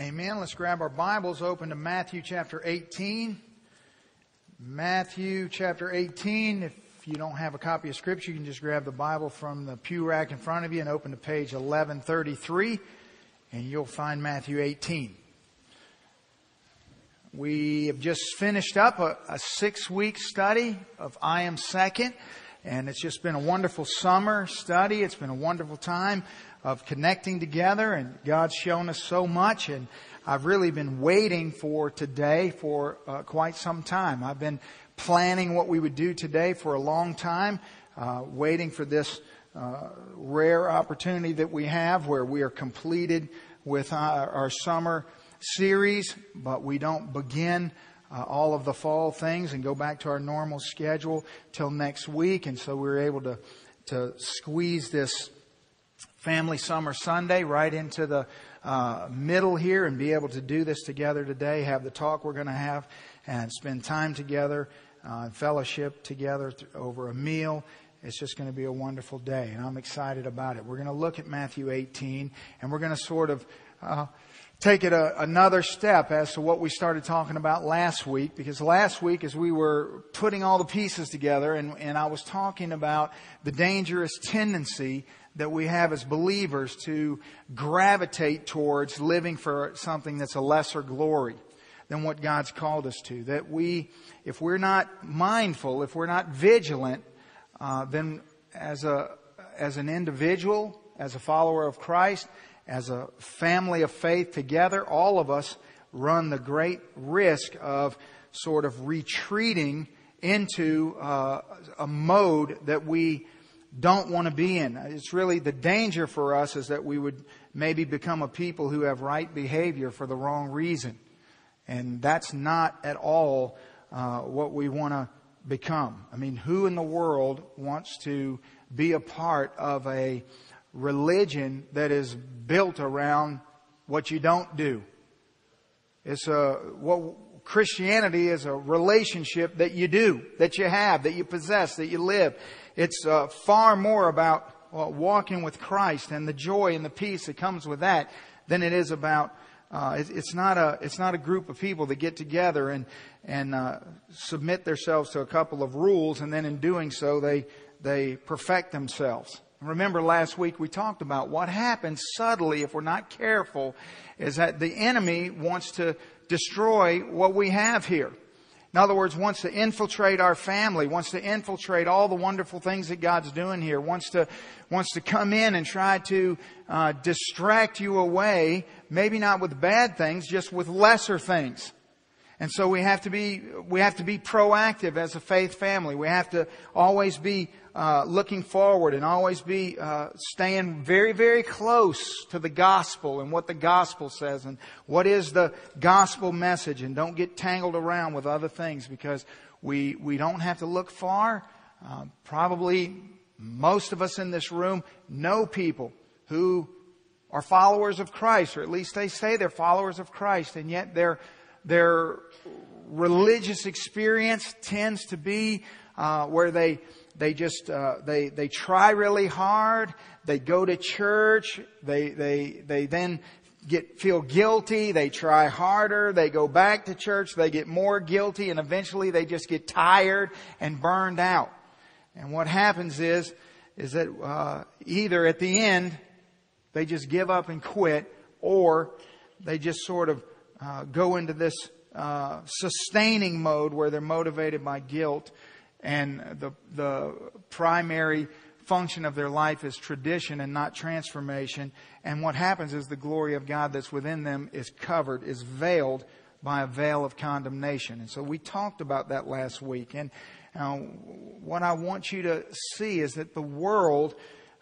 Amen. Let's grab our Bibles open to Matthew chapter 18. Matthew chapter 18. If you don't have a copy of Scripture, you can just grab the Bible from the pew rack in front of you and open to page 1133, and you'll find Matthew 18. We have just finished up a, a six week study of I Am Second, and it's just been a wonderful summer study. It's been a wonderful time of connecting together and God's shown us so much and I've really been waiting for today for uh, quite some time. I've been planning what we would do today for a long time, uh, waiting for this uh, rare opportunity that we have where we are completed with our, our summer series, but we don't begin uh, all of the fall things and go back to our normal schedule till next week. And so we were able to to squeeze this Family Summer Sunday right into the uh, middle here and be able to do this together today, have the talk we're going to have, and spend time together, uh, fellowship together th- over a meal. It's just going to be a wonderful day, and I'm excited about it. We're going to look at Matthew 18, and we're going to sort of uh, take it a, another step as to what we started talking about last week, because last week, as we were putting all the pieces together, and, and I was talking about the dangerous tendency that we have as believers to gravitate towards living for something that's a lesser glory than what God's called us to. That we, if we're not mindful, if we're not vigilant, uh, then as a as an individual, as a follower of Christ, as a family of faith together, all of us run the great risk of sort of retreating into uh, a mode that we don't want to be in. It's really the danger for us is that we would maybe become a people who have right behavior for the wrong reason. And that's not at all uh, what we want to become. I mean, who in the world wants to be a part of a religion that is built around what you don't do? It's a, what Christianity is a relationship that you do, that you have, that you possess, that you live. It's uh, far more about well, walking with Christ and the joy and the peace that comes with that than it is about. Uh, it, it's not a it's not a group of people that get together and and uh, submit themselves to a couple of rules and then in doing so they they perfect themselves. Remember last week we talked about what happens subtly if we're not careful is that the enemy wants to destroy what we have here. In other words, wants to infiltrate our family, wants to infiltrate all the wonderful things that God's doing here, wants to, wants to come in and try to uh, distract you away, maybe not with bad things, just with lesser things. And so we have to be, we have to be proactive as a faith family. We have to always be uh, looking forward and always be uh, staying very, very close to the gospel and what the gospel says and what is the gospel message, and don't get tangled around with other things because we we don't have to look far. Uh, probably most of us in this room know people who are followers of Christ, or at least they say they're followers of Christ, and yet their their religious experience tends to be uh, where they they just uh, they they try really hard. They go to church. They they they then get feel guilty. They try harder. They go back to church. They get more guilty, and eventually they just get tired and burned out. And what happens is is that uh, either at the end they just give up and quit, or they just sort of uh, go into this uh, sustaining mode where they're motivated by guilt and the, the primary function of their life is tradition and not transformation. And what happens is the glory of God that's within them is covered, is veiled by a veil of condemnation. And so we talked about that last week. And uh, what I want you to see is that the world,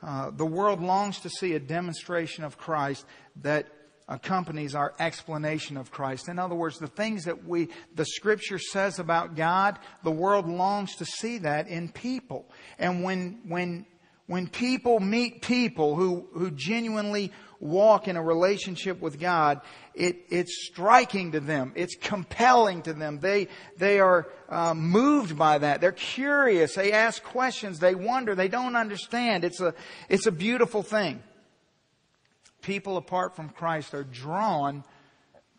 uh, the world longs to see a demonstration of Christ that accompanies our explanation of Christ. In other words, the things that we, the scripture says about God, the world longs to see that in people. And when, when, when people meet people who, who genuinely walk in a relationship with God, it, it's striking to them. It's compelling to them. They, they are uh, moved by that. They're curious. They ask questions. They wonder. They don't understand. It's a, it's a beautiful thing people apart from Christ are drawn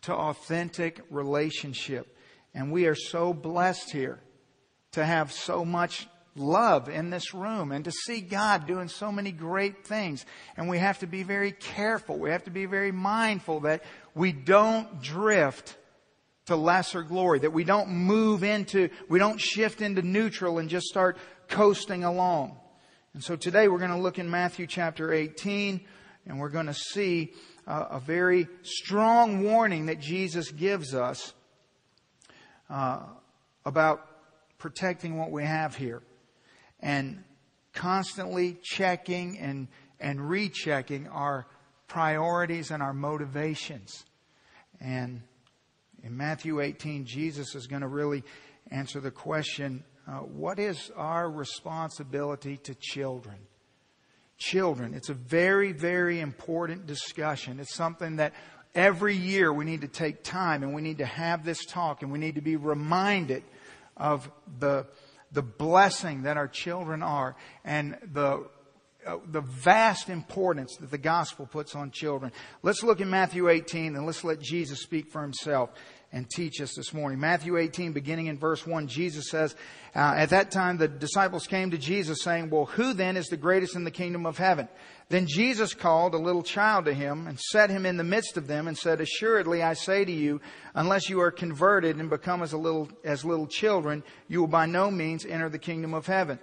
to authentic relationship. And we are so blessed here to have so much love in this room and to see God doing so many great things. And we have to be very careful. We have to be very mindful that we don't drift to lesser glory, that we don't move into, we don't shift into neutral and just start coasting along. And so today we're going to look in Matthew chapter 18 and we're going to see a very strong warning that Jesus gives us uh, about protecting what we have here and constantly checking and, and rechecking our priorities and our motivations. And in Matthew 18, Jesus is going to really answer the question uh, what is our responsibility to children? Children. It's a very, very important discussion. It's something that every year we need to take time and we need to have this talk and we need to be reminded of the, the blessing that our children are and the uh, the vast importance that the gospel puts on children. Let's look in Matthew 18 and let's let Jesus speak for himself and teach us this morning. Matthew 18, beginning in verse 1, Jesus says, uh, At that time the disciples came to Jesus saying, Well, who then is the greatest in the kingdom of heaven? Then Jesus called a little child to him and set him in the midst of them and said, Assuredly I say to you, unless you are converted and become as a little, as little children, you will by no means enter the kingdom of heaven.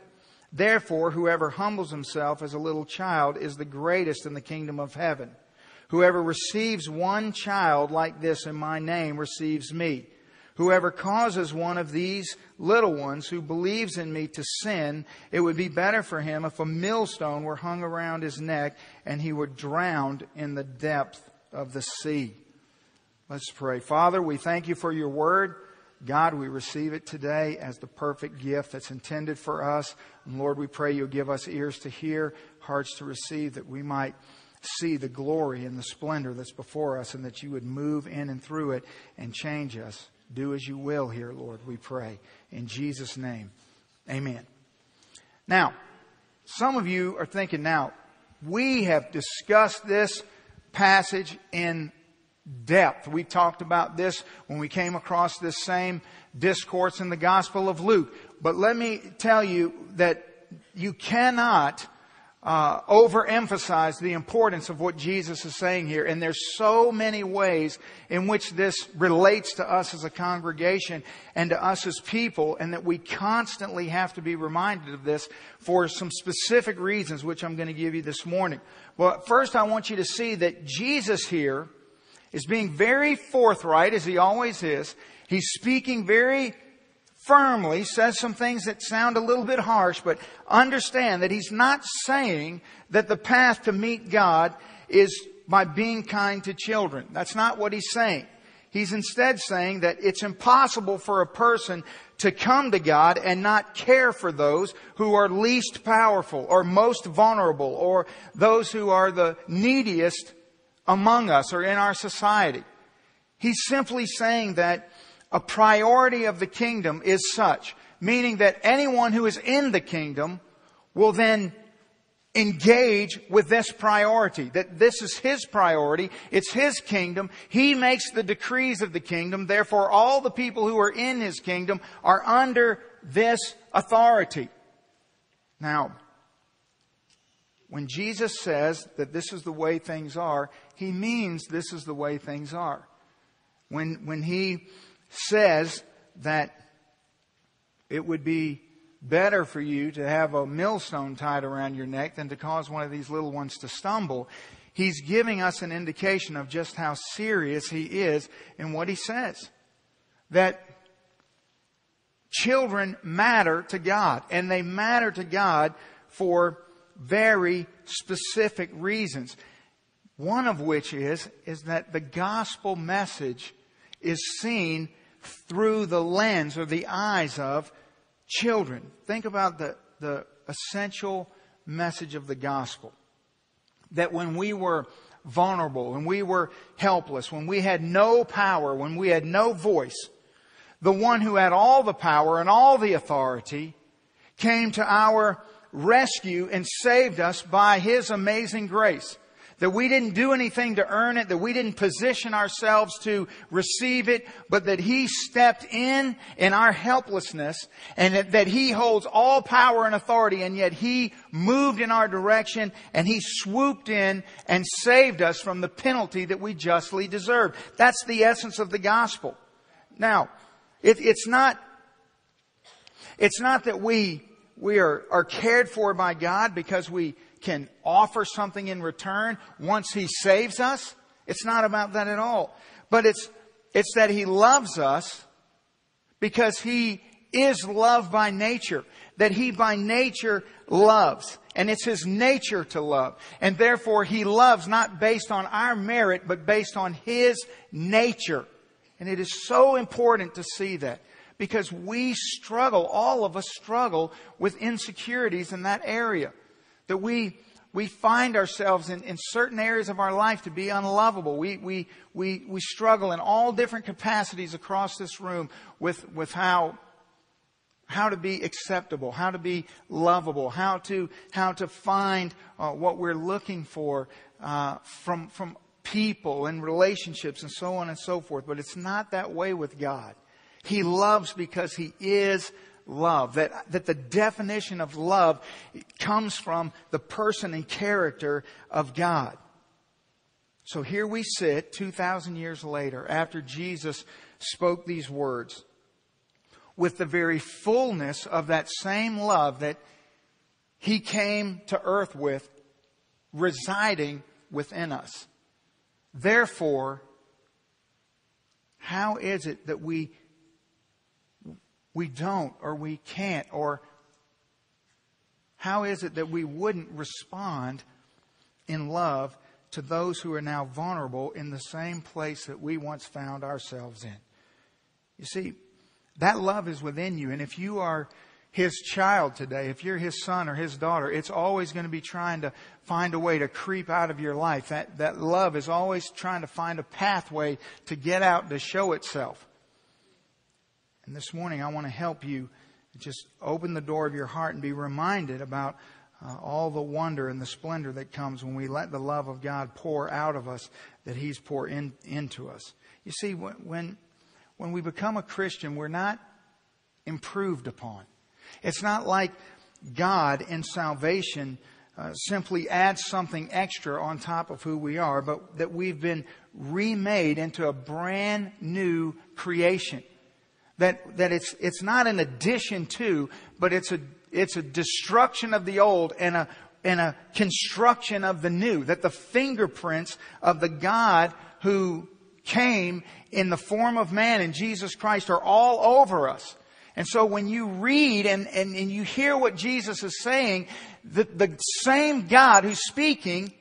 Therefore, whoever humbles himself as a little child is the greatest in the kingdom of heaven. Whoever receives one child like this in my name receives me. Whoever causes one of these little ones who believes in me to sin, it would be better for him if a millstone were hung around his neck and he were drowned in the depth of the sea. Let's pray. Father, we thank you for your word. God, we receive it today as the perfect gift that's intended for us. And Lord, we pray you'll give us ears to hear, hearts to receive, that we might see the glory and the splendor that's before us and that you would move in and through it and change us. Do as you will here, Lord, we pray. In Jesus' name, amen. Now, some of you are thinking now, we have discussed this passage in depth. We talked about this when we came across this same discourse in the Gospel of Luke. But let me tell you that you cannot uh, overemphasize the importance of what Jesus is saying here. And there's so many ways in which this relates to us as a congregation and to us as people, and that we constantly have to be reminded of this for some specific reasons, which I'm going to give you this morning. Well, first I want you to see that Jesus here is being very forthright, as he always is. He's speaking very firmly, says some things that sound a little bit harsh, but understand that he's not saying that the path to meet God is by being kind to children. That's not what he's saying. He's instead saying that it's impossible for a person to come to God and not care for those who are least powerful or most vulnerable or those who are the neediest among us or in our society. He's simply saying that a priority of the kingdom is such, meaning that anyone who is in the kingdom will then engage with this priority, that this is his priority, it's his kingdom, he makes the decrees of the kingdom, therefore all the people who are in his kingdom are under this authority. Now, when Jesus says that this is the way things are, he means this is the way things are. When, when he says that it would be better for you to have a millstone tied around your neck than to cause one of these little ones to stumble, he's giving us an indication of just how serious he is in what he says. That children matter to God, and they matter to God for very specific reasons. One of which is, is that the gospel message is seen through the lens or the eyes of children. Think about the, the essential message of the gospel. That when we were vulnerable, when we were helpless, when we had no power, when we had no voice, the one who had all the power and all the authority came to our rescue and saved us by His amazing grace. That we didn't do anything to earn it, that we didn't position ourselves to receive it, but that He stepped in in our helplessness and that, that He holds all power and authority and yet He moved in our direction and He swooped in and saved us from the penalty that we justly deserved. That's the essence of the gospel. Now, it, it's not, it's not that we, we are, are cared for by God because we can offer something in return once He saves us. It's not about that at all. But it's, it's that He loves us because He is love by nature. That He by nature loves. And it's His nature to love. And therefore He loves not based on our merit, but based on His nature. And it is so important to see that because we struggle, all of us struggle with insecurities in that area that we, we find ourselves in, in certain areas of our life to be unlovable. We, we, we, we struggle in all different capacities across this room with, with how, how to be acceptable, how to be lovable, how to, how to find uh, what we're looking for uh, from, from people and relationships and so on and so forth. But it's not that way with God. He loves because He is love. That, that the definition of love comes from the person and character of God. So here we sit 2,000 years later after Jesus spoke these words with the very fullness of that same love that he came to earth with residing within us. Therefore, how is it that we we don't or we can't or how is it that we wouldn't respond in love to those who are now vulnerable in the same place that we once found ourselves in? You see, that love is within you. And if you are his child today, if you're his son or his daughter, it's always going to be trying to find a way to creep out of your life. That, that love is always trying to find a pathway to get out to show itself. And this morning, I want to help you just open the door of your heart and be reminded about uh, all the wonder and the splendor that comes when we let the love of God pour out of us that He's poured in, into us. You see, when, when we become a Christian, we're not improved upon. It's not like God in salvation uh, simply adds something extra on top of who we are, but that we've been remade into a brand new creation that, that it's, it's not an addition to, but it's a, it's a destruction of the old and a, and a construction of the new. That the fingerprints of the God who came in the form of man in Jesus Christ are all over us. And so when you read and, and, and you hear what Jesus is saying, the, the same God who's speaking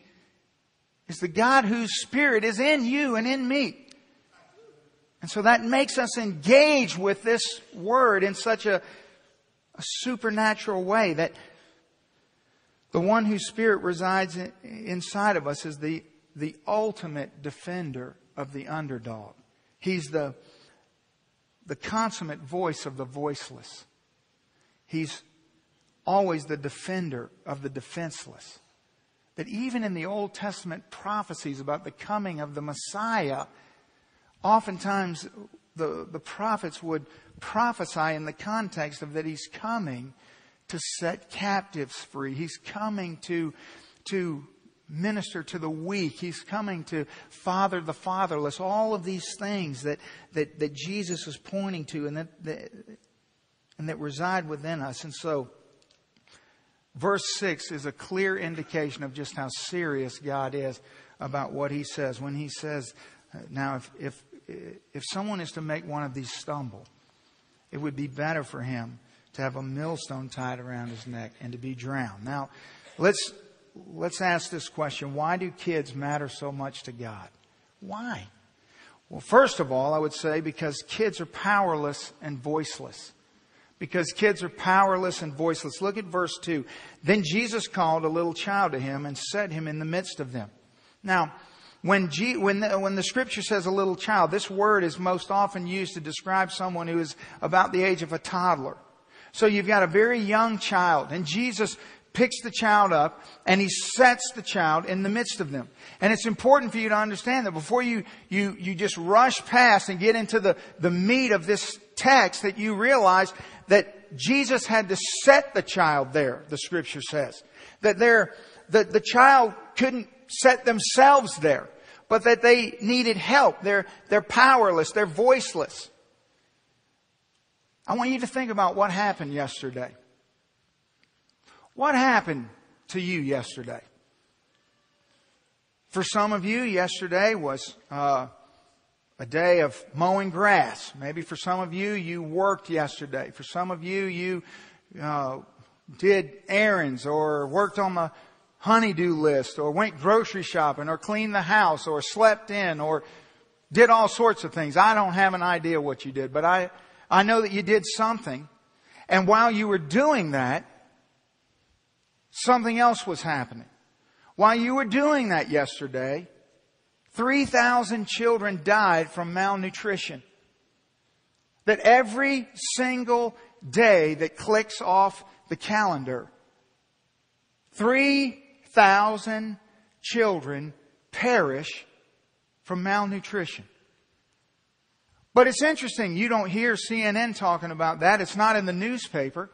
is the God whose spirit is in you and in me. And so that makes us engage with this word in such a, a supernatural way that the one whose spirit resides in, inside of us is the, the ultimate defender of the underdog. He's the, the consummate voice of the voiceless. He's always the defender of the defenseless. That even in the Old Testament prophecies about the coming of the Messiah, oftentimes the, the prophets would prophesy in the context of that he's coming to set captives free. He's coming to, to minister to the weak. He's coming to father the fatherless. All of these things that, that, that Jesus is pointing to and that, that, and that reside within us. And so, verse 6 is a clear indication of just how serious God is about what he says. When he says, uh, now, if, if, if someone is to make one of these stumble, it would be better for him to have a millstone tied around his neck and to be drowned. Now, let's, let's ask this question. Why do kids matter so much to God? Why? Well, first of all, I would say because kids are powerless and voiceless. Because kids are powerless and voiceless. Look at verse 2. Then Jesus called a little child to him and set him in the midst of them. Now, when, G, when, the, when the scripture says a little child, this word is most often used to describe someone who is about the age of a toddler. So you've got a very young child, and Jesus picks the child up and he sets the child in the midst of them. And it's important for you to understand that before you, you, you just rush past and get into the, the meat of this text that you realize that Jesus had to set the child there, the scripture says. That there, that the child couldn't set themselves there, but that they needed help. They're, they're powerless. They're voiceless. I want you to think about what happened yesterday. What happened to you yesterday? For some of you, yesterday was uh, a day of mowing grass. Maybe for some of you, you worked yesterday. For some of you, you uh, did errands or worked on the honeydew list or went grocery shopping or cleaned the house or slept in or did all sorts of things. I don't have an idea what you did, but I, I know that you did something. And while you were doing that, something else was happening. While you were doing that yesterday, 3,000 children died from malnutrition. That every single day that clicks off the calendar, 3,000 children perish from malnutrition. But it's interesting, you don't hear CNN talking about that. It's not in the newspaper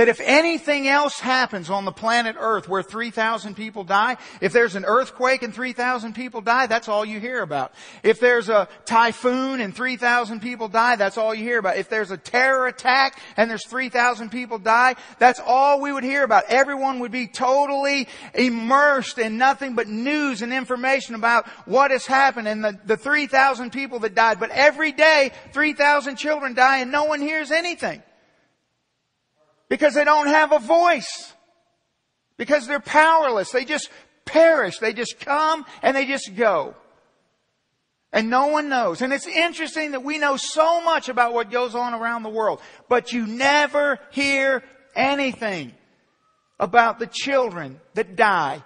that if anything else happens on the planet Earth where 3,000 people die, if there's an earthquake and 3,000 people die, that's all you hear about. If there's a typhoon and 3,000 people die, that's all you hear about. If there's a terror attack and there's 3,000 people die, that's all we would hear about. Everyone would be totally immersed in nothing but news and information about what has happened and the, the 3,000 people that died. But every day, 3,000 children die and no one hears anything. Because they don't have a voice. Because they're powerless. They just perish. They just come and they just go. And no one knows. And it's interesting that we know so much about what goes on around the world, but you never hear anything about the children that die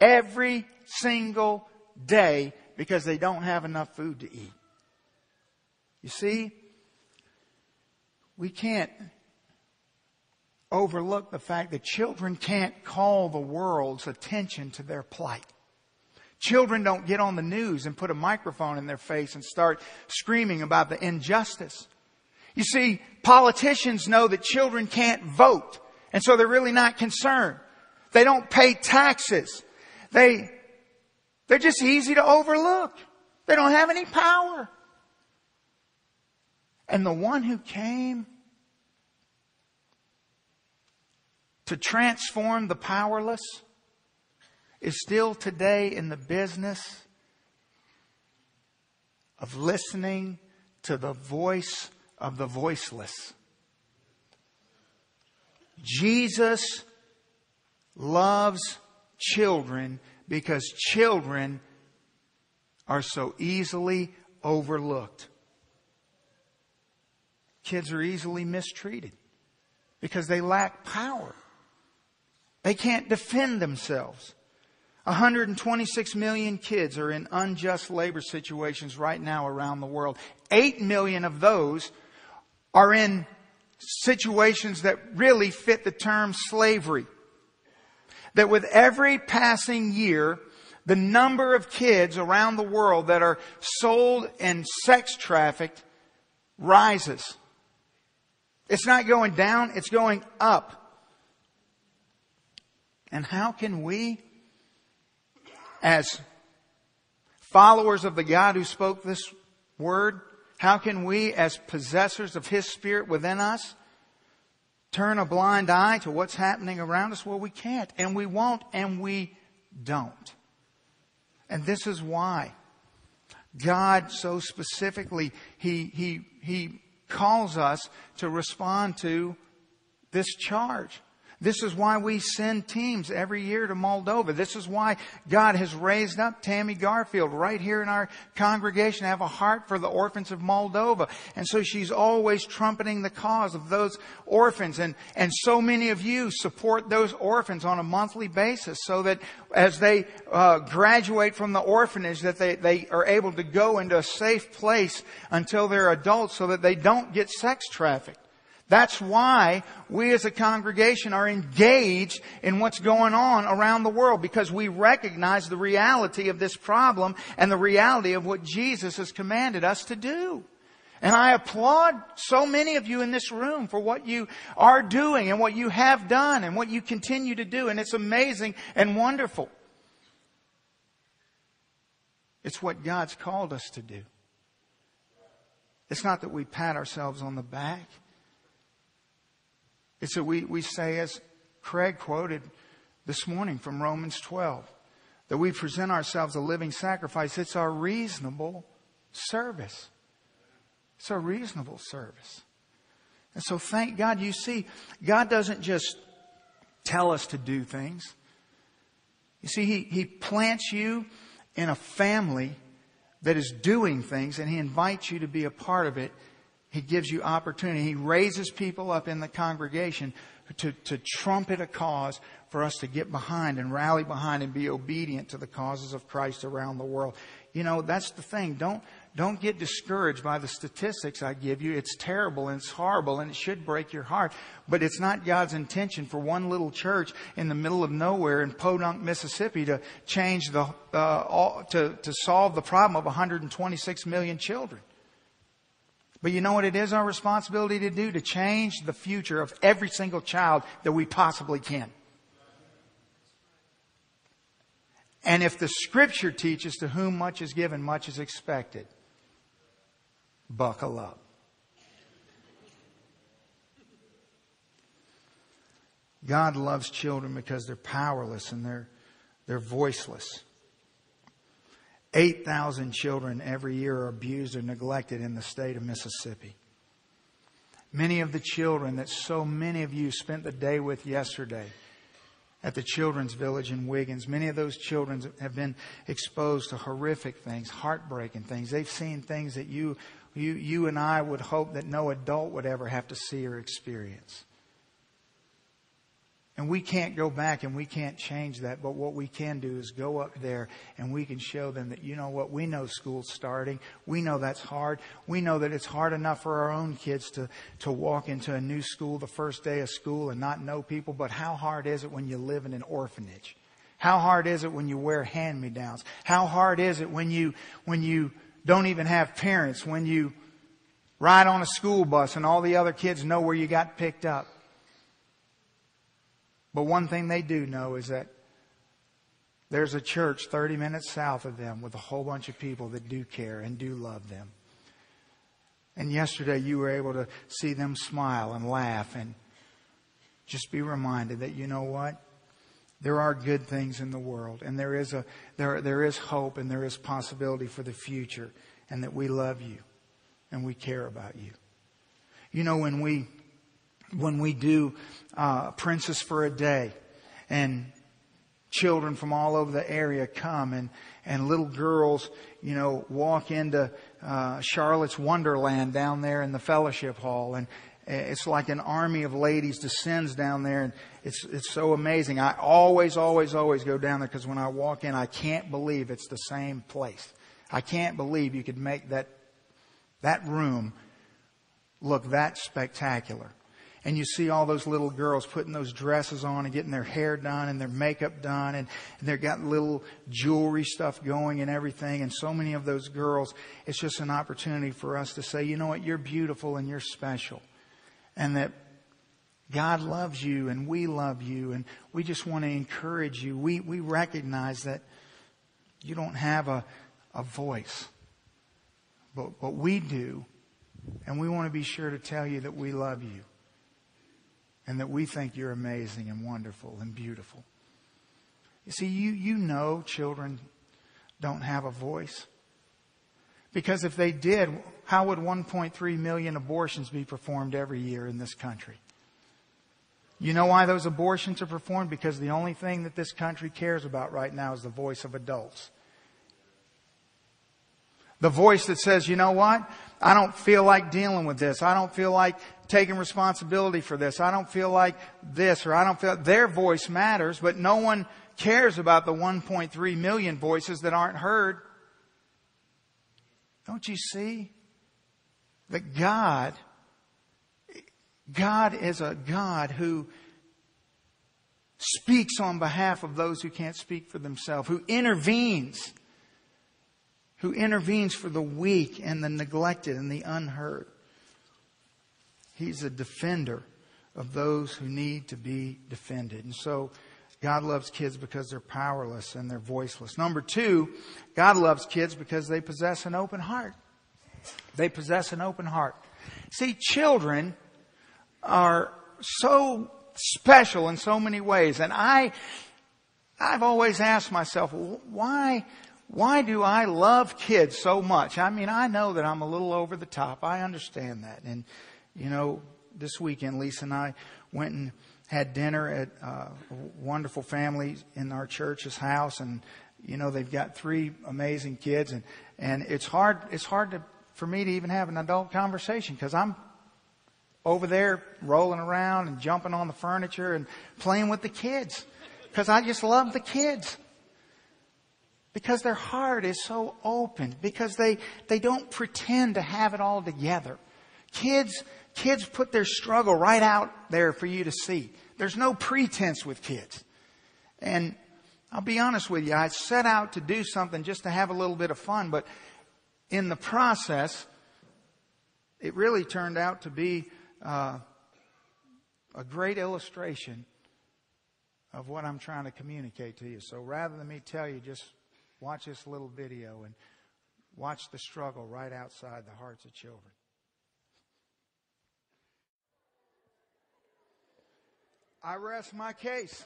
every single day because they don't have enough food to eat. You see, we can't overlook the fact that children can't call the world's attention to their plight. Children don't get on the news and put a microphone in their face and start screaming about the injustice. You see, politicians know that children can't vote, and so they're really not concerned. They don't pay taxes. They, they're just easy to overlook. They don't have any power. And the one who came to transform the powerless is still today in the business of listening to the voice of the voiceless. Jesus loves children because children are so easily overlooked. Kids are easily mistreated because they lack power. They can't defend themselves. 126 million kids are in unjust labor situations right now around the world. 8 million of those are in situations that really fit the term slavery. That with every passing year, the number of kids around the world that are sold and sex trafficked rises. It's not going down, it's going up. And how can we, as followers of the God who spoke this word, how can we, as possessors of His Spirit within us, turn a blind eye to what's happening around us? Well, we can't, and we won't, and we don't. And this is why God so specifically, He, He, He calls us to respond to this charge. This is why we send teams every year to Moldova. This is why God has raised up Tammy Garfield right here in our congregation to have a heart for the orphans of Moldova. And so she's always trumpeting the cause of those orphans. And, and so many of you support those orphans on a monthly basis so that as they uh, graduate from the orphanage that they, they are able to go into a safe place until they're adults so that they don't get sex trafficked. That's why we as a congregation are engaged in what's going on around the world because we recognize the reality of this problem and the reality of what Jesus has commanded us to do. And I applaud so many of you in this room for what you are doing and what you have done and what you continue to do. And it's amazing and wonderful. It's what God's called us to do. It's not that we pat ourselves on the back. It's that we, we say, as Craig quoted this morning from Romans 12, that we present ourselves a living sacrifice. It's our reasonable service. It's a reasonable service. And so thank God you see, God doesn't just tell us to do things. You see, He, he plants you in a family that is doing things and He invites you to be a part of it he gives you opportunity. He raises people up in the congregation to, to trumpet a cause for us to get behind and rally behind and be obedient to the causes of Christ around the world. You know, that's the thing. Don't, don't get discouraged by the statistics I give you. It's terrible and it's horrible and it should break your heart. But it's not God's intention for one little church in the middle of nowhere in Podunk, Mississippi to change the, uh, all, to, to solve the problem of 126 million children. But you know what it is our responsibility to do? To change the future of every single child that we possibly can. And if the scripture teaches to whom much is given, much is expected, buckle up. God loves children because they're powerless and they're, they're voiceless. 8,000 children every year are abused or neglected in the state of Mississippi. Many of the children that so many of you spent the day with yesterday at the children's village in Wiggins, many of those children have been exposed to horrific things, heartbreaking things. They've seen things that you, you, you and I would hope that no adult would ever have to see or experience. And we can't go back and we can't change that, but what we can do is go up there and we can show them that, you know what, we know school's starting. We know that's hard. We know that it's hard enough for our own kids to, to walk into a new school the first day of school and not know people, but how hard is it when you live in an orphanage? How hard is it when you wear hand-me-downs? How hard is it when you, when you don't even have parents, when you ride on a school bus and all the other kids know where you got picked up? But one thing they do know is that there's a church 30 minutes south of them with a whole bunch of people that do care and do love them. And yesterday you were able to see them smile and laugh and just be reminded that you know what? There are good things in the world and there is a, there, there is hope and there is possibility for the future and that we love you and we care about you. You know, when we, when we do uh, Princess for a Day, and children from all over the area come, and and little girls, you know, walk into uh, Charlotte's Wonderland down there in the fellowship hall, and it's like an army of ladies descends down there, and it's it's so amazing. I always, always, always go down there because when I walk in, I can't believe it's the same place. I can't believe you could make that that room look that spectacular and you see all those little girls putting those dresses on and getting their hair done and their makeup done and, and they've got little jewelry stuff going and everything. And so many of those girls, it's just an opportunity for us to say, you know what, you're beautiful and you're special. And that God loves you and we love you and we just want to encourage you. We, we recognize that you don't have a, a voice, but, but we do. And we want to be sure to tell you that we love you and that we think you're amazing and wonderful and beautiful. You see, you, you know children don't have a voice. Because if they did, how would 1.3 million abortions be performed every year in this country? You know why those abortions are performed? Because the only thing that this country cares about right now is the voice of adults. The voice that says, you know what? I don't feel like dealing with this. I don't feel like taking responsibility for this. I don't feel like this or I don't feel their voice matters, but no one cares about the 1.3 million voices that aren't heard. Don't you see that God God is a God who speaks on behalf of those who can't speak for themselves, who intervenes, who intervenes for the weak and the neglected and the unheard. He's a defender of those who need to be defended. And so God loves kids because they're powerless and they're voiceless. Number two, God loves kids because they possess an open heart. They possess an open heart. See, children are so special in so many ways. And I, I've always asked myself, why, why do I love kids so much? I mean, I know that I'm a little over the top. I understand that. And, you know, this weekend, Lisa and I went and had dinner at uh, a wonderful family in our church's house. And, you know, they've got three amazing kids. And, and it's hard, it's hard to, for me to even have an adult conversation because I'm over there rolling around and jumping on the furniture and playing with the kids because I just love the kids. Because their heart is so open, because they, they don't pretend to have it all together. Kids, kids put their struggle right out there for you to see. There's no pretense with kids. And I'll be honest with you, I set out to do something just to have a little bit of fun, but in the process, it really turned out to be uh, a great illustration of what I'm trying to communicate to you. So rather than me tell you, just watch this little video and watch the struggle right outside the hearts of children. I rest my case.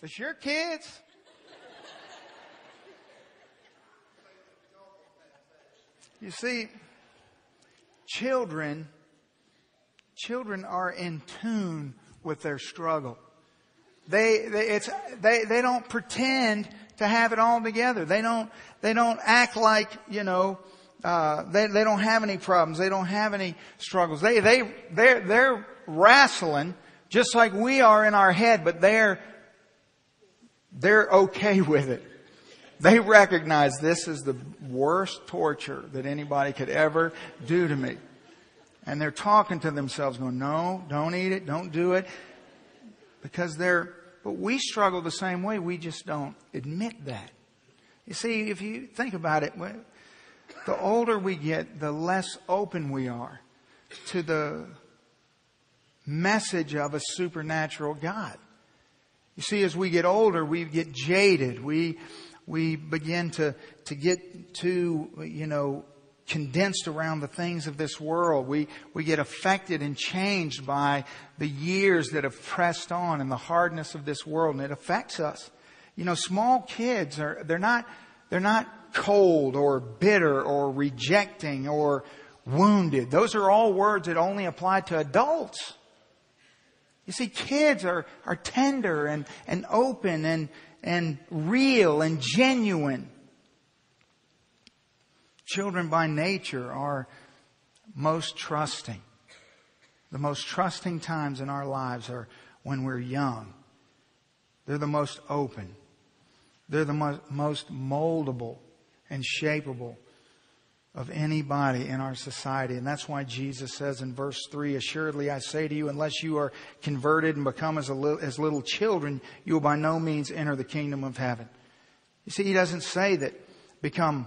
It's your kids. You see, children, children are in tune with their struggle. They, they, it's, they, they don't pretend to have it all together. They don't, they don't act like, you know, uh, they, they don't have any problems. They don't have any struggles. They, they, they're, they're wrestling just like we are in our head, but they're, they're okay with it. They recognize this is the worst torture that anybody could ever do to me. And they're talking to themselves going, no, don't eat it, don't do it. Because they're, but we struggle the same way, we just don't admit that. You see, if you think about it, the older we get, the less open we are to the message of a supernatural God. You see, as we get older, we get jaded. We, we begin to, to get too, you know, condensed around the things of this world. We, we get affected and changed by the years that have pressed on and the hardness of this world and it affects us. You know, small kids are, they're not, they're not cold or bitter or rejecting or wounded. Those are all words that only apply to adults. You see, kids are, are tender and, and open and, and real and genuine. Children by nature are most trusting. The most trusting times in our lives are when we're young. They're the most open. They're the mo- most moldable and shapeable of anybody in our society. And that's why Jesus says in verse 3, Assuredly I say to you, unless you are converted and become as, li- as little children, you will by no means enter the kingdom of heaven. You see, he doesn't say that become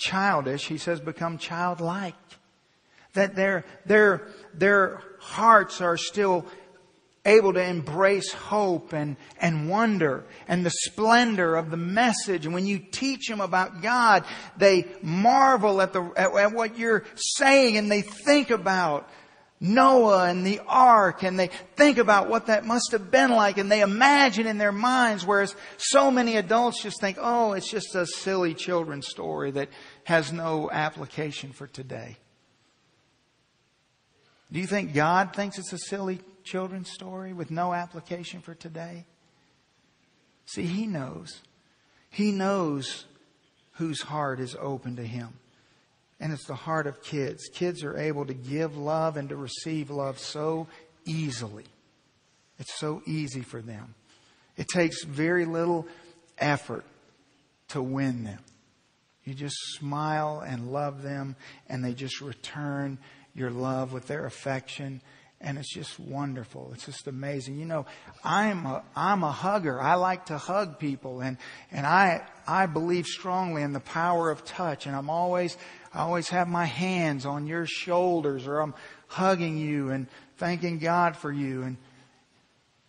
childish. He says become childlike. That their, their, their hearts are still able to embrace hope and, and wonder and the splendor of the message. And when you teach them about God, they marvel at the, at, at what you're saying and they think about Noah and the ark and they think about what that must have been like and they imagine in their minds whereas so many adults just think, oh, it's just a silly children's story that has no application for today. Do you think God thinks it's a silly children's story with no application for today? See, He knows. He knows whose heart is open to Him. And it's the heart of kids. Kids are able to give love and to receive love so easily. It's so easy for them. It takes very little effort to win them. You just smile and love them, and they just return your love with their affection. And it's just wonderful. It's just amazing. You know, I'm a, I'm a hugger. I like to hug people and, and I, I believe strongly in the power of touch and I'm always, I always have my hands on your shoulders or I'm hugging you and thanking God for you. And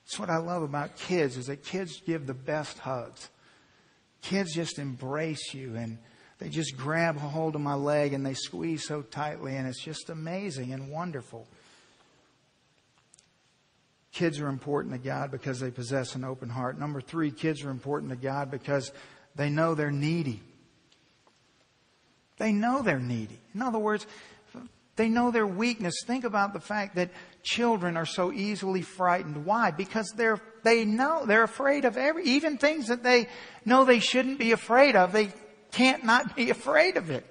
that's what I love about kids is that kids give the best hugs. Kids just embrace you and they just grab a hold of my leg and they squeeze so tightly and it's just amazing and wonderful. Kids are important to God because they possess an open heart. Number three, kids are important to God because they know they're needy. They know they're needy. In other words, they know their weakness. Think about the fact that children are so easily frightened. Why? Because they're, they know, they're afraid of every, even things that they know they shouldn't be afraid of. They can't not be afraid of it.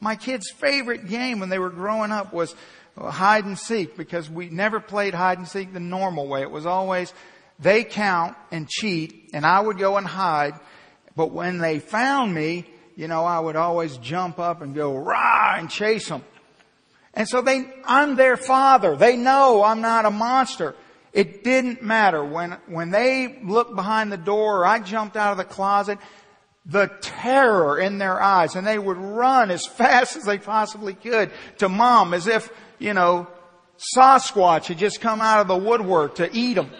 My kid's favorite game when they were growing up was uh, hide and seek because we never played hide and seek the normal way. It was always they count and cheat and I would go and hide. But when they found me, you know, I would always jump up and go rah and chase them. And so they, I'm their father. They know I'm not a monster. It didn't matter when, when they looked behind the door or I jumped out of the closet, the terror in their eyes and they would run as fast as they possibly could to mom as if you know, Sasquatch had just come out of the woodwork to eat them.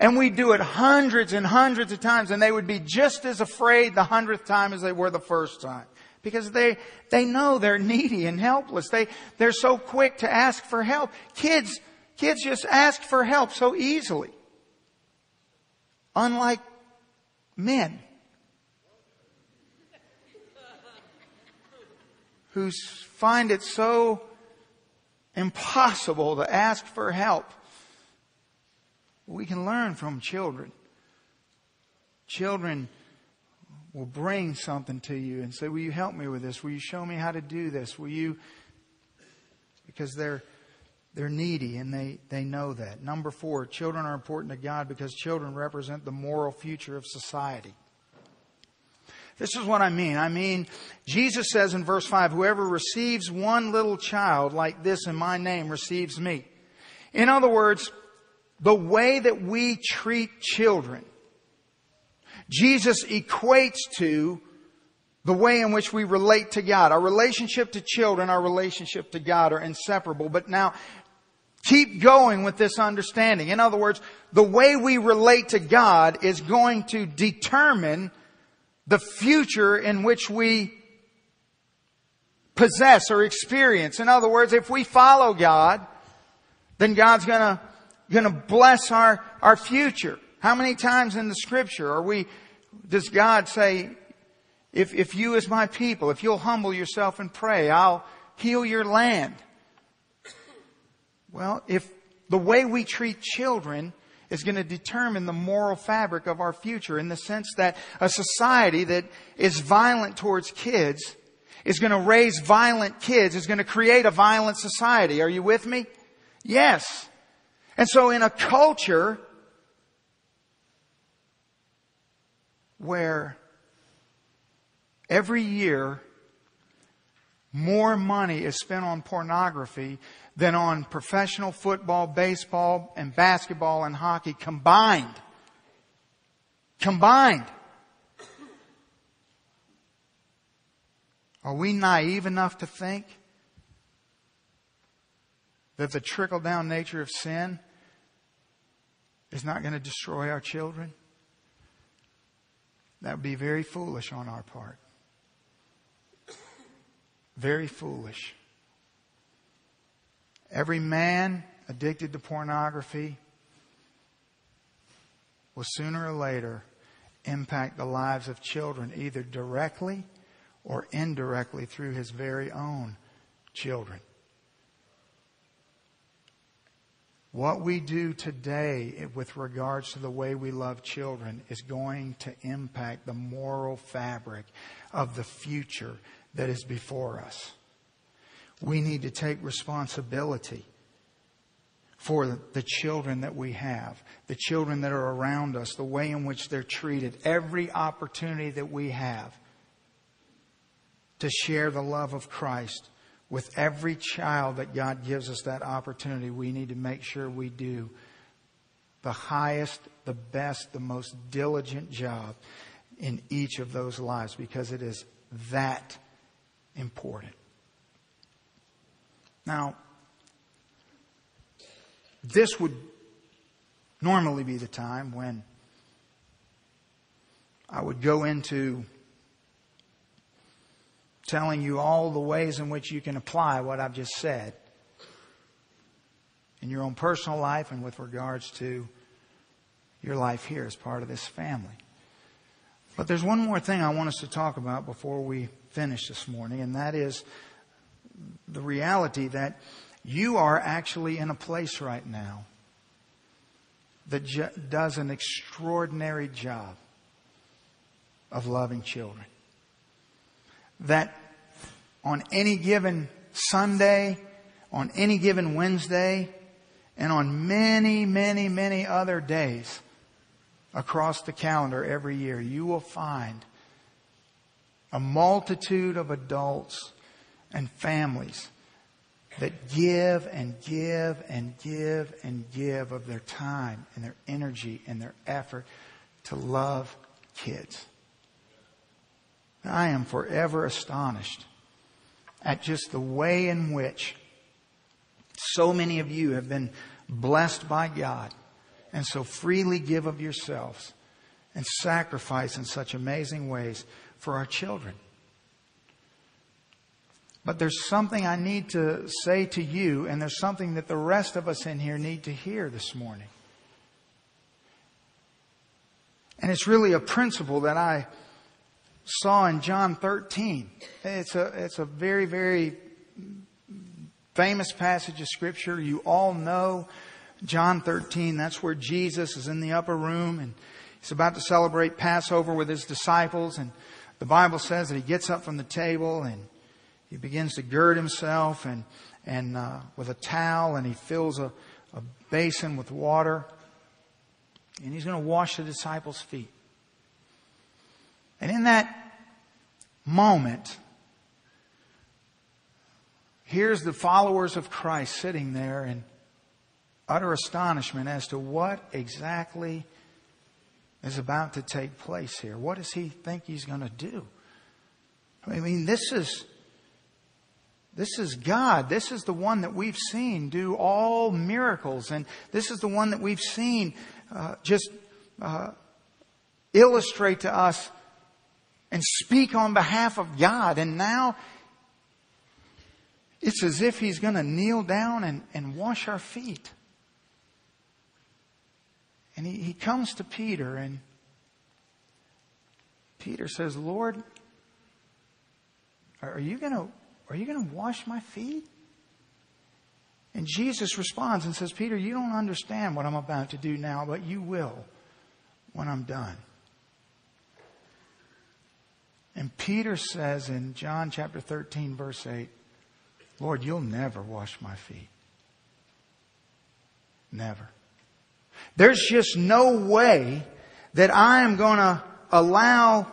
And we'd do it hundreds and hundreds of times and they would be just as afraid the hundredth time as they were the first time. Because they, they know they're needy and helpless. They, they're so quick to ask for help. Kids, kids just ask for help so easily. Unlike men. Who find it so impossible to ask for help. We can learn from children. Children will bring something to you and say, Will you help me with this? Will you show me how to do this? Will you? Because they're, they're needy and they, they know that. Number four, children are important to God because children represent the moral future of society. This is what I mean. I mean, Jesus says in verse 5, whoever receives one little child like this in my name receives me. In other words, the way that we treat children, Jesus equates to the way in which we relate to God. Our relationship to children, our relationship to God are inseparable. But now, keep going with this understanding. In other words, the way we relate to God is going to determine the future in which we possess or experience. In other words, if we follow God, then God's gonna, gonna bless our, our future. How many times in the scripture are we, does God say, if, if you as my people, if you'll humble yourself and pray, I'll heal your land. Well, if the way we treat children is going to determine the moral fabric of our future in the sense that a society that is violent towards kids is going to raise violent kids, is going to create a violent society. Are you with me? Yes. And so in a culture where every year more money is spent on pornography than on professional football, baseball, and basketball and hockey combined. Combined. Are we naive enough to think that the trickle down nature of sin is not going to destroy our children? That would be very foolish on our part. Very foolish. Every man addicted to pornography will sooner or later impact the lives of children, either directly or indirectly through his very own children. What we do today with regards to the way we love children is going to impact the moral fabric of the future that is before us we need to take responsibility for the children that we have, the children that are around us, the way in which they're treated, every opportunity that we have. to share the love of Christ with every child that God gives us that opportunity. We need to make sure we do the highest, the best, the most diligent job in each of those lives because it is that important. Now, this would normally be the time when I would go into telling you all the ways in which you can apply what I've just said in your own personal life and with regards to your life here as part of this family. But there's one more thing I want us to talk about before we finish this morning, and that is the reality that you are actually in a place right now that does an extraordinary job of loving children. That on any given Sunday, on any given Wednesday, and on many, many, many other days across the calendar every year, you will find a multitude of adults and families that give and give and give and give of their time and their energy and their effort to love kids. I am forever astonished at just the way in which so many of you have been blessed by God and so freely give of yourselves and sacrifice in such amazing ways for our children. But there's something I need to say to you, and there's something that the rest of us in here need to hear this morning. And it's really a principle that I saw in John 13. It's a, it's a very, very famous passage of scripture. You all know John 13. That's where Jesus is in the upper room and he's about to celebrate Passover with his disciples. And the Bible says that he gets up from the table and he begins to gird himself and, and uh, with a towel and he fills a, a basin with water and he's going to wash the disciples' feet. And in that moment, here's the followers of Christ sitting there in utter astonishment as to what exactly is about to take place here. What does he think he's going to do? I mean, this is this is God. This is the one that we've seen do all miracles, and this is the one that we've seen uh, just uh, illustrate to us and speak on behalf of God. And now it's as if he's going to kneel down and, and wash our feet. And he, he comes to Peter, and Peter says, Lord, are you going to are you going to wash my feet? And Jesus responds and says, Peter, you don't understand what I'm about to do now, but you will when I'm done. And Peter says in John chapter 13, verse 8, Lord, you'll never wash my feet. Never. There's just no way that I am going to allow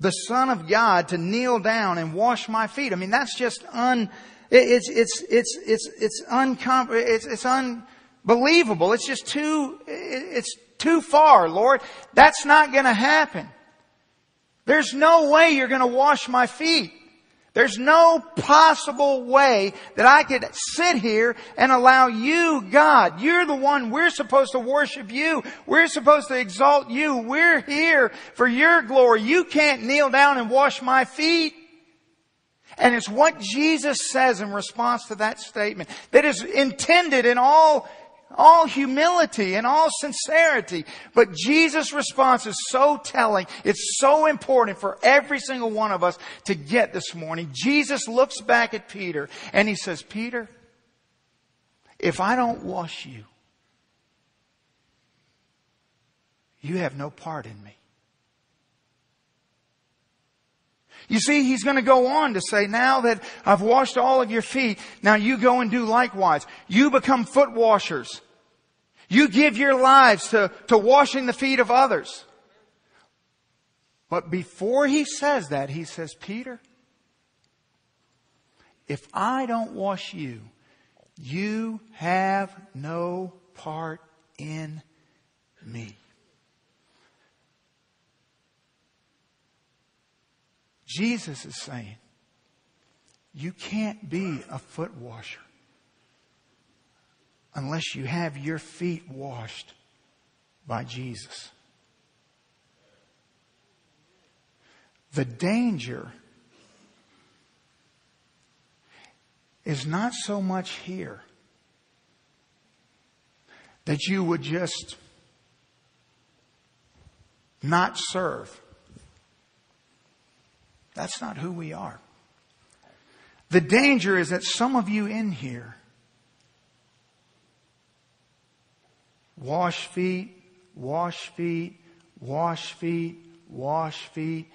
the Son of God to kneel down and wash my feet. I mean, that's just un, it's, it's, it's, it's, it's uncom, it's, it's unbelievable. It's just too, it's too far, Lord. That's not going to happen. There's no way you're going to wash my feet. There's no possible way that I could sit here and allow you, God, you're the one we're supposed to worship you. We're supposed to exalt you. We're here for your glory. You can't kneel down and wash my feet. And it's what Jesus says in response to that statement that is intended in all all humility and all sincerity. But Jesus' response is so telling. It's so important for every single one of us to get this morning. Jesus looks back at Peter and he says, Peter, if I don't wash you, you have no part in me. You see, he's going to go on to say, now that I've washed all of your feet, now you go and do likewise. You become foot washers. You give your lives to, to washing the feet of others. But before he says that, he says, Peter, If I don't wash you, you have no part in me. Jesus is saying, you can't be a foot washer unless you have your feet washed by Jesus. The danger is not so much here that you would just not serve. That's not who we are. The danger is that some of you in here wash feet, wash feet, wash feet, wash feet,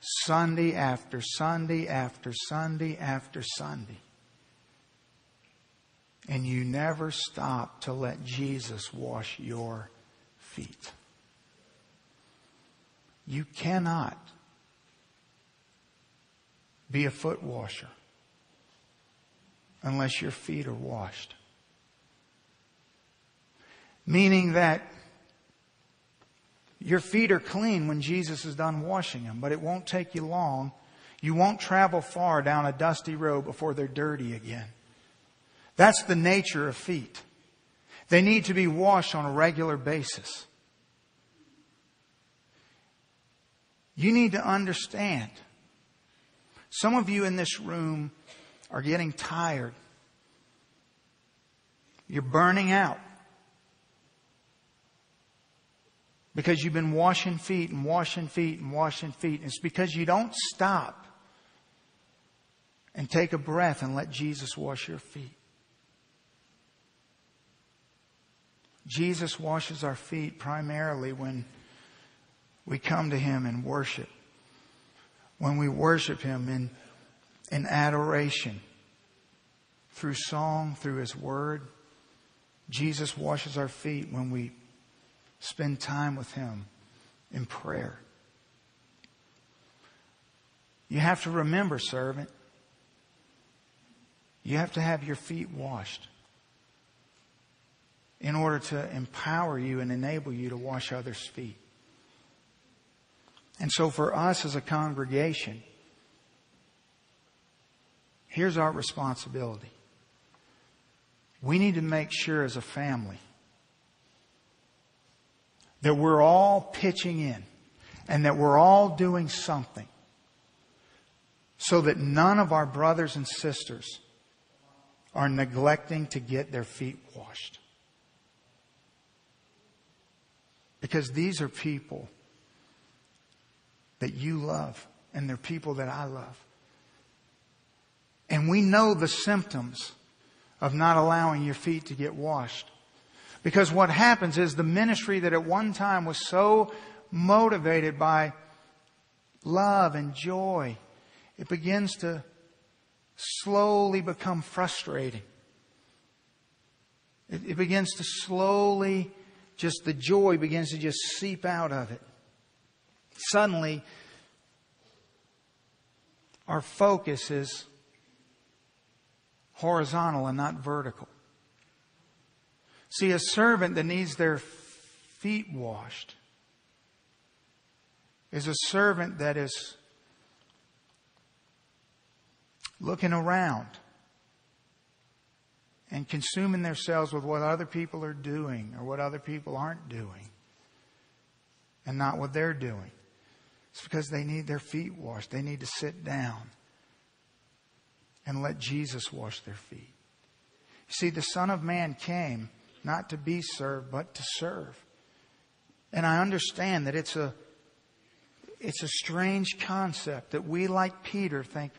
Sunday after Sunday after Sunday after Sunday. And you never stop to let Jesus wash your feet. You cannot be a foot washer unless your feet are washed. Meaning that your feet are clean when Jesus is done washing them, but it won't take you long. You won't travel far down a dusty road before they're dirty again. That's the nature of feet. They need to be washed on a regular basis. You need to understand. Some of you in this room are getting tired. You're burning out. Because you've been washing feet and washing feet and washing feet. It's because you don't stop and take a breath and let Jesus wash your feet. Jesus washes our feet primarily when we come to Him in worship. When we worship Him in, in adoration through song, through His Word. Jesus washes our feet when we Spend time with Him in prayer. You have to remember, servant, you have to have your feet washed in order to empower you and enable you to wash others' feet. And so for us as a congregation, here's our responsibility. We need to make sure as a family that we're all pitching in and that we're all doing something so that none of our brothers and sisters are neglecting to get their feet washed. Because these are people that you love and they're people that I love. And we know the symptoms of not allowing your feet to get washed. Because what happens is the ministry that at one time was so motivated by love and joy, it begins to slowly become frustrating. It, it begins to slowly, just the joy begins to just seep out of it. Suddenly, our focus is horizontal and not vertical. See, a servant that needs their feet washed is a servant that is looking around and consuming themselves with what other people are doing or what other people aren't doing and not what they're doing. It's because they need their feet washed. They need to sit down and let Jesus wash their feet. You see, the Son of Man came not to be served, but to serve. And I understand that it's a, it's a strange concept that we, like Peter, think,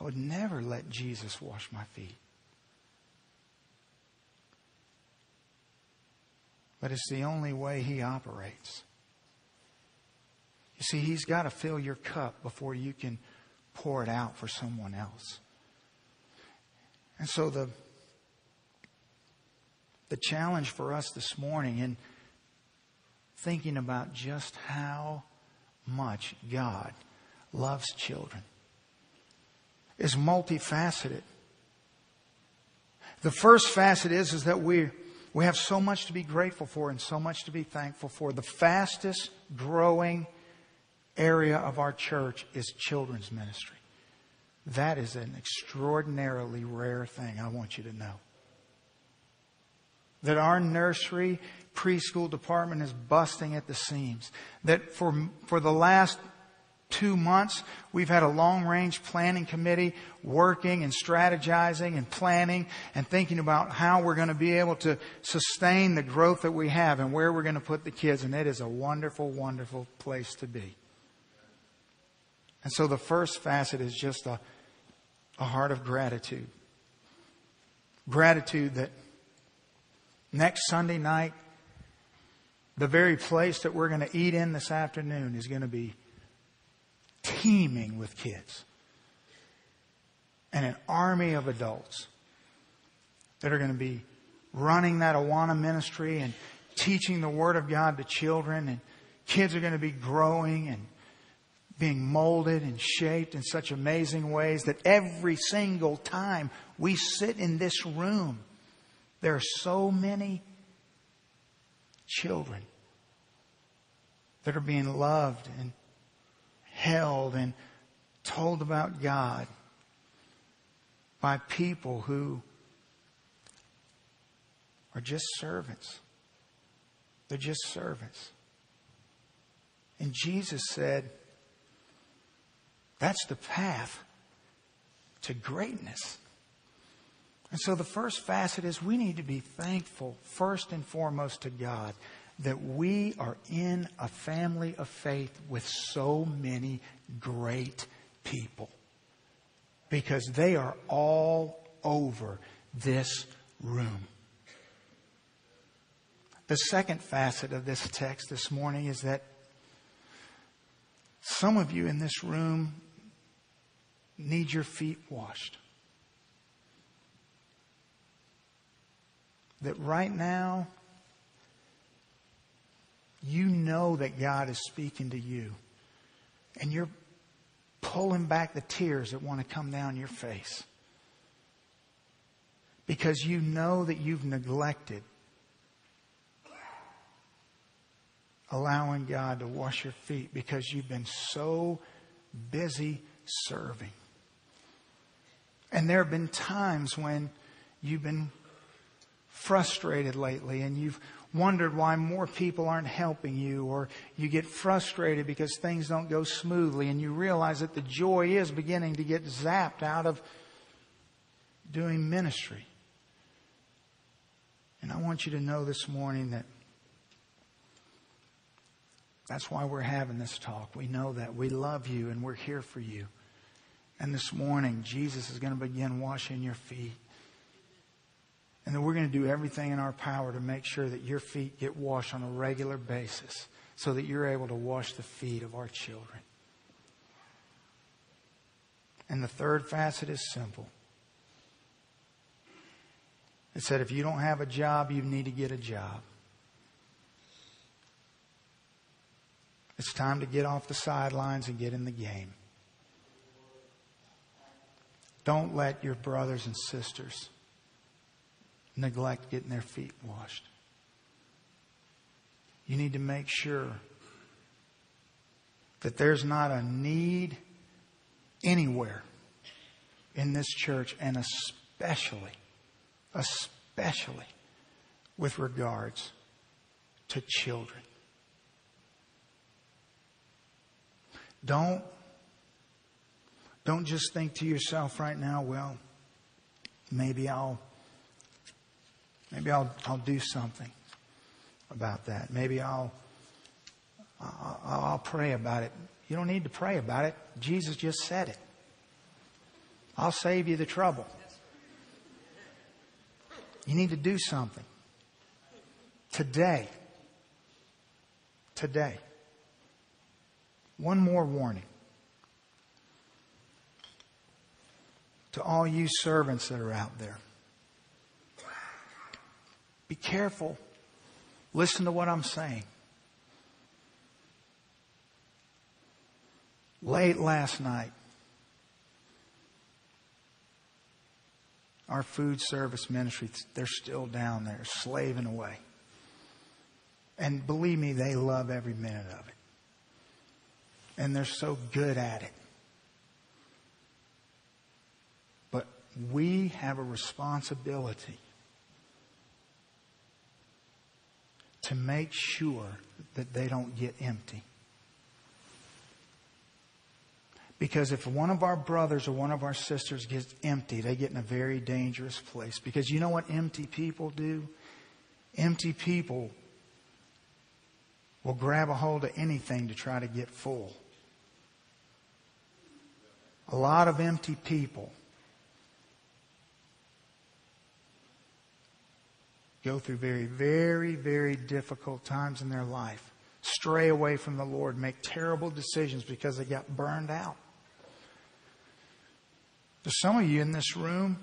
I would never let Jesus wash my feet. But it's the only way he operates. You see, he's got to fill your cup before you can pour it out for someone else. And so the the challenge for us this morning in thinking about just how much God loves children is multifaceted. The first facet is, is that we, we have so much to be grateful for and so much to be thankful for. The fastest growing area of our church is children's ministry. That is an extraordinarily rare thing, I want you to know. That our nursery preschool department is busting at the seams. That for, for the last two months, we've had a long range planning committee working and strategizing and planning and thinking about how we're going to be able to sustain the growth that we have and where we're going to put the kids. And it is a wonderful, wonderful place to be. And so the first facet is just a, a heart of gratitude. Gratitude that next Sunday night, the very place that we're going to eat in this afternoon is going to be teeming with kids and an army of adults that are going to be running that Awana ministry and teaching the Word of God to children. And kids are going to be growing and being molded and shaped in such amazing ways that every single time we sit in this room, there are so many children that are being loved and held and told about God by people who are just servants. They're just servants. And Jesus said, that's the path to greatness. And so the first facet is we need to be thankful first and foremost to God that we are in a family of faith with so many great people. Because they are all over this room. The second facet of this text this morning is that some of you in this room need your feet washed. That right now, you know that God is speaking to you. And you're pulling back the tears that want to come down your face. Because you know that you've neglected allowing God to wash your feet because you've been so busy serving. And there have been times when you've been frustrated lately and you've wondered why more people aren't helping you or you get frustrated because things don't go smoothly and you realize that the joy is beginning to get zapped out of doing ministry. And I want you to know this morning that that's why we're having this talk. We know that. We love you and we're here for you. And this morning, Jesus is going to begin washing your feet. And then we're going to do everything in our power to make sure that your feet get washed on a regular basis so that you're able to wash the feet of our children. And the third facet is simple. It said if you don't have a job, you need to get a job. It's time to get off the sidelines and get in the game. Don't let your brothers and sisters neglect getting their feet washed. You need to make sure that there's not a need anywhere in this church, and especially, especially with regards to children. Don't, don't just think to yourself right now, well, maybe I'll Maybe I'll, I'll do something about that. Maybe I'll, I'll, I'll pray about it. You don't need to pray about it. Jesus just said it. I'll save you the trouble. You need to do something. Today. Today. One more warning. To all you servants that are out there. Be careful. Listen to what I'm saying. Late last night, our food service ministry, they're still down there slaving away. And believe me, they love every minute of it. And they're so good at it. But we have a responsibility to make sure that they don't get empty. Because if one of our brothers or one of our sisters gets empty, they get in a very dangerous place. Because you know what empty people do? Empty people will grab a hold of anything to try to get full. A lot of empty people go through very, very, very difficult times in their life, stray away from the Lord, make terrible decisions because they got burned out. There's some of you in this room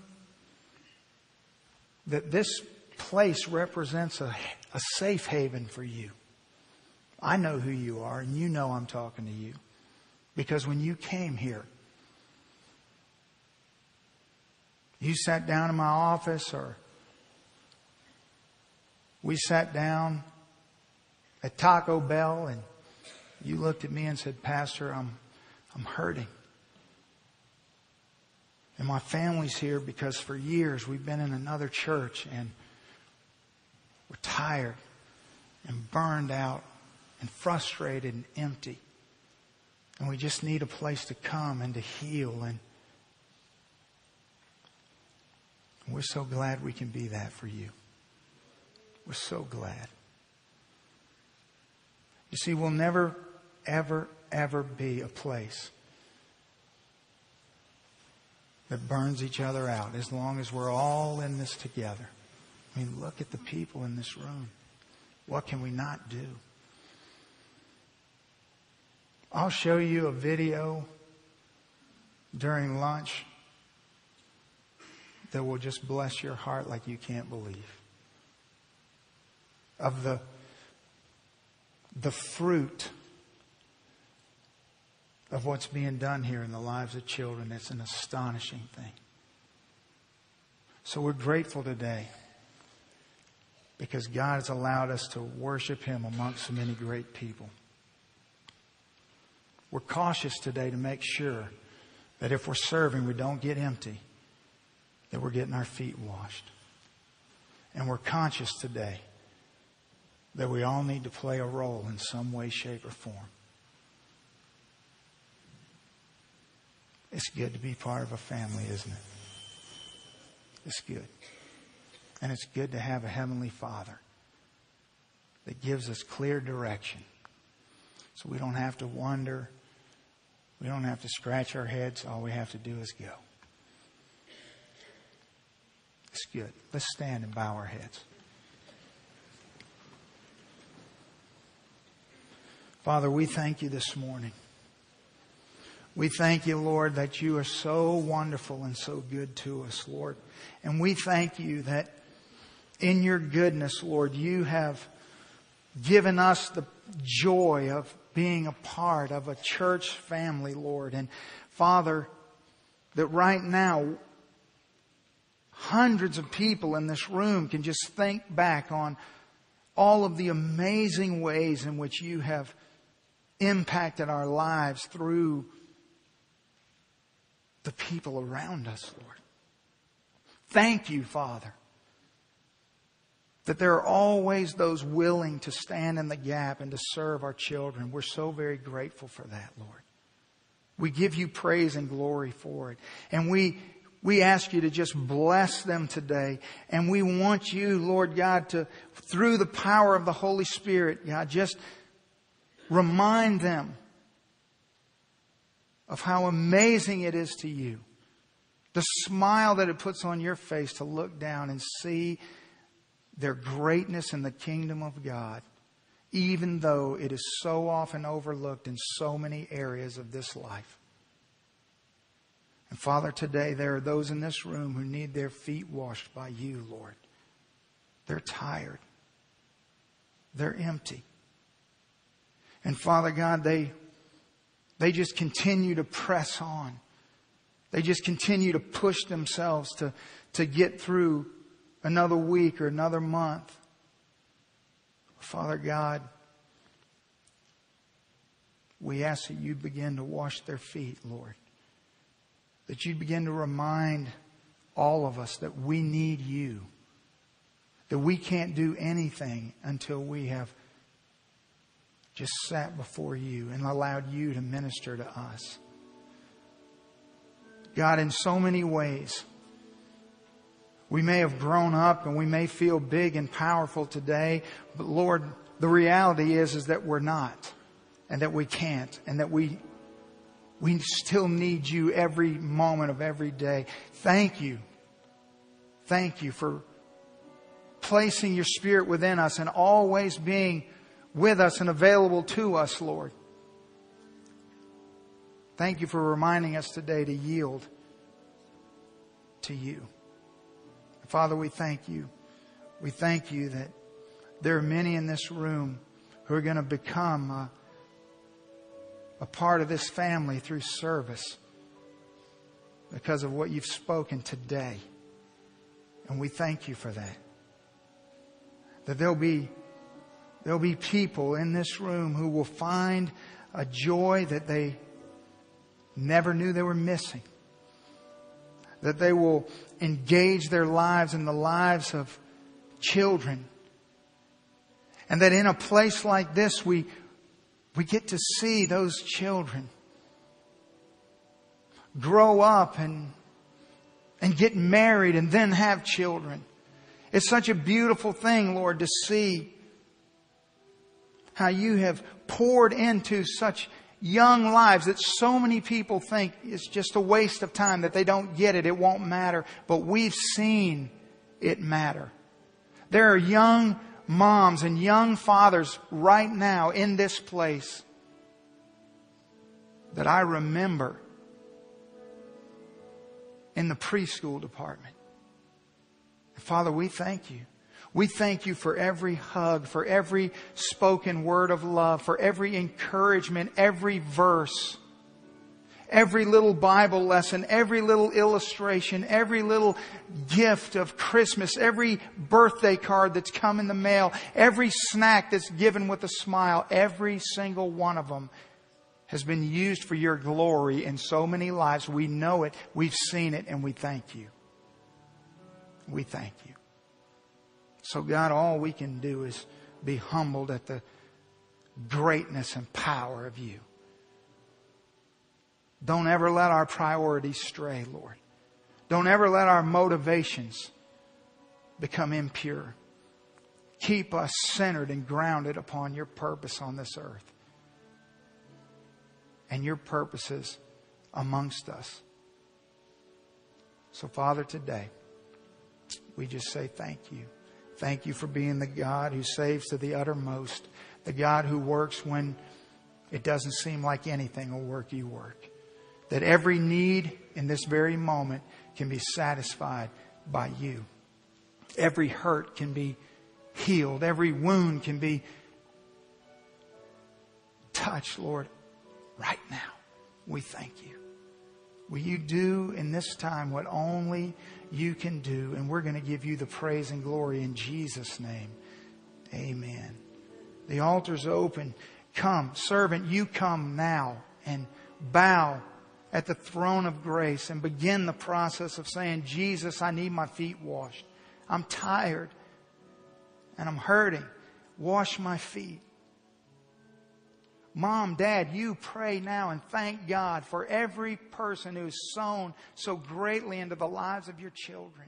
that this place represents a, a safe haven for you. I know who you are, and you know I'm talking to you. Because when you came here, you sat down in my office, or we sat down at Taco Bell, and you looked at me and said, Pastor, I'm, I'm hurting. And my family's here because for years we've been in another church and we're tired and burned out and frustrated and empty. And we just need a place to come and to heal. And we're so glad we can be that for you. We're so glad. You see, we'll never, ever, ever be a place that burns each other out as long as we're all in this together. I mean, look at the people in this room. What can we not do? I'll show you a video during lunch that will just bless your heart like you can't believe. Of the, the fruit of what's being done here in the lives of children. It's an astonishing thing. So we're grateful today because God has allowed us to worship Him amongst so many great people. We're cautious today to make sure that if we're serving, we don't get empty, that we're getting our feet washed. And we're conscious today that we all need to play a role in some way, shape, or form. It's good to be part of a family, isn't it? It's good. And it's good to have a Heavenly Father that gives us clear direction. So we don't have to wonder. We don't have to scratch our heads. All we have to do is go. It's good. Let's stand and bow our heads. Father, we thank you this morning. We thank you, Lord, that you are so wonderful and so good to us, Lord. And we thank you that in your goodness, Lord, you have given us the joy of being a part of a church family, Lord. And Father, that right now, hundreds of people in this room can just think back on all of the amazing ways in which you have impacted our lives through the people around us, Lord. Thank you, Father, that there are always those willing to stand in the gap and to serve our children. We're so very grateful for that, Lord. We give you praise and glory for it. And we, we ask you to just bless them today. And we want you, Lord God, to, through the power of the Holy Spirit, God, just remind them of how amazing it is to you. The smile that it puts on your face to look down and see their greatness in the kingdom of God, even though it is so often overlooked in so many areas of this life. And Father, today there are those in this room who need their feet washed by you, Lord. They're tired. They're empty. And Father God, they they just continue to press on. They just continue to push themselves to, to get through another week or another month. Father God, we ask that you begin to wash their feet, Lord. That you'd begin to remind all of us that we need you. That we can't do anything until we have just sat before you and allowed you to minister to us. God, in so many ways, we may have grown up and we may feel big and powerful today, but Lord, the reality is, is that we're not and that we can't and that we, we still need you every moment of every day. Thank you. Thank you for placing your spirit within us and always being with us and available to us, Lord. Thank you for reminding us today to yield to you. Father, we thank you. We thank you that there are many in this room who are going to become a, a part of this family through service because of what you've spoken today. And we thank you for that. That there'll be, there'll be people in this room who will find a joy that they never knew they were missing that they will engage their lives in the lives of children. And that in a place like this, we, we get to see those children grow up and, and get married and then have children. It's such a beautiful thing, Lord, to see how you have poured into such young lives that so many people think it's just a waste of time, that they don't get it, it won't matter. But we've seen it matter. There are young moms and young fathers right now in this place that I remember in the preschool department. Father, we thank you we thank you for every hug, for every spoken word of love, for every encouragement, every verse, every little Bible lesson, every little illustration, every little gift of Christmas, every birthday card that's come in the mail, every snack that's given with a smile, every single one of them has been used for your glory in so many lives. We know it, we've seen it, and we thank you. We thank you. So, God, all we can do is be humbled at the greatness and power of you. Don't ever let our priorities stray, Lord. Don't ever let our motivations become impure. Keep us centered and grounded upon your purpose on this earth and your purposes amongst us. So, Father, today, we just say thank you. Thank you for being the God who saves to the uttermost, the God who works when it doesn't seem like anything will work, you work. That every need in this very moment can be satisfied by you. Every hurt can be healed. Every wound can be touched, Lord, right now. We thank you. Will you do in this time what only you can do. And we're going to give you the praise and glory in Jesus' name. Amen. The altar's open. Come, servant, you come now and bow at the throne of grace and begin the process of saying, Jesus, I need my feet washed. I'm tired and I'm hurting. Wash my feet. Mom, Dad, you pray now and thank God for every person who's sown so greatly into the lives of your children.